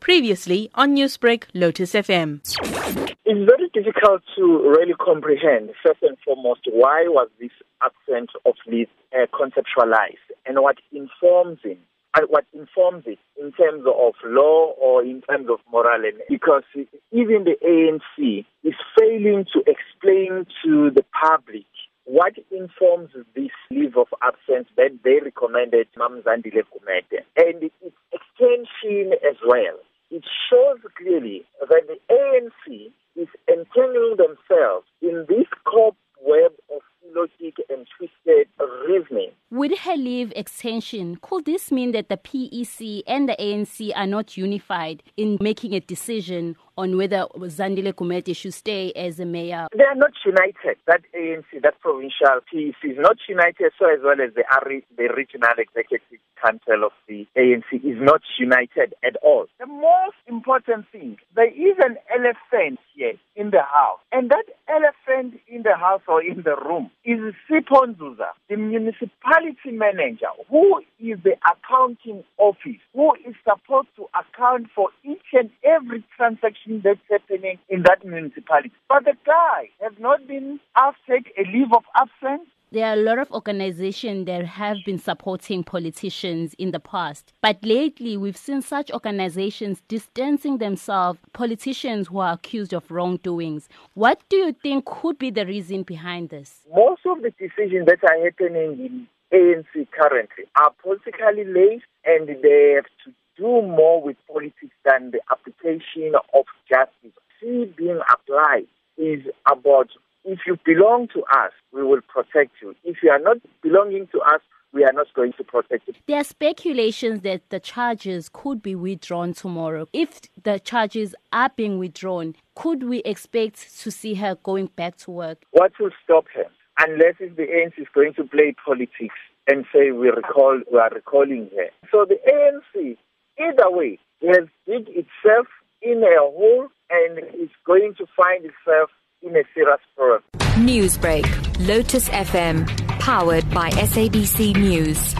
Previously on Newsbreak, Lotus FM. It's very difficult to really comprehend, first and foremost, why was this absence of leave uh, conceptualized? And what informs it, uh, what informs it in terms of law or in terms of moral, because even the ANC is failing to explain to the public what informs this leave of absence that they recommended Mamzandile Gumede and its extension as well. It shows clearly that the ANC is entangling themselves in this cobweb of logic and twisted reasoning. With her leave extension, could this mean that the PEC and the ANC are not unified in making a decision on whether Zandile Gumede should stay as a mayor? They are not united. That ANC, that provincial PEC is not united, so as well as the, the regional executive council of the ANC is not united at all. The most important thing, there is an elephant here in the house, and that elephant in the house or in the room is Sipho Nzuza, the municipality manager, who is the accounting office, who is supposed to account for each and every transaction that's happening in that municipality. But the guy has not been asked to take a leave of absence. There are a lot of organizations that have been supporting politicians in the past. But lately, we've seen such organizations distancing themselves, politicians who are accused of wrongdoings. What do you think could be the reason behind this? Most of the decisions that are happening in ANC currently are politically laced and they have to do more with politics than the application of justice. See being applied is about if you belong to us, we will protect you. If you are not belonging to us, we are not going to protect you. There are speculations that the charges could be withdrawn tomorrow. If the charges are being withdrawn, could we expect to see her going back to work? What will stop her? Unless if the ANC is going to play politics and say we recall we are recalling her. So the ANC, either way, has dig itself in a hole and is going to find itself in a serious problem. Newsbreak, Lotus FM, powered by SABC News.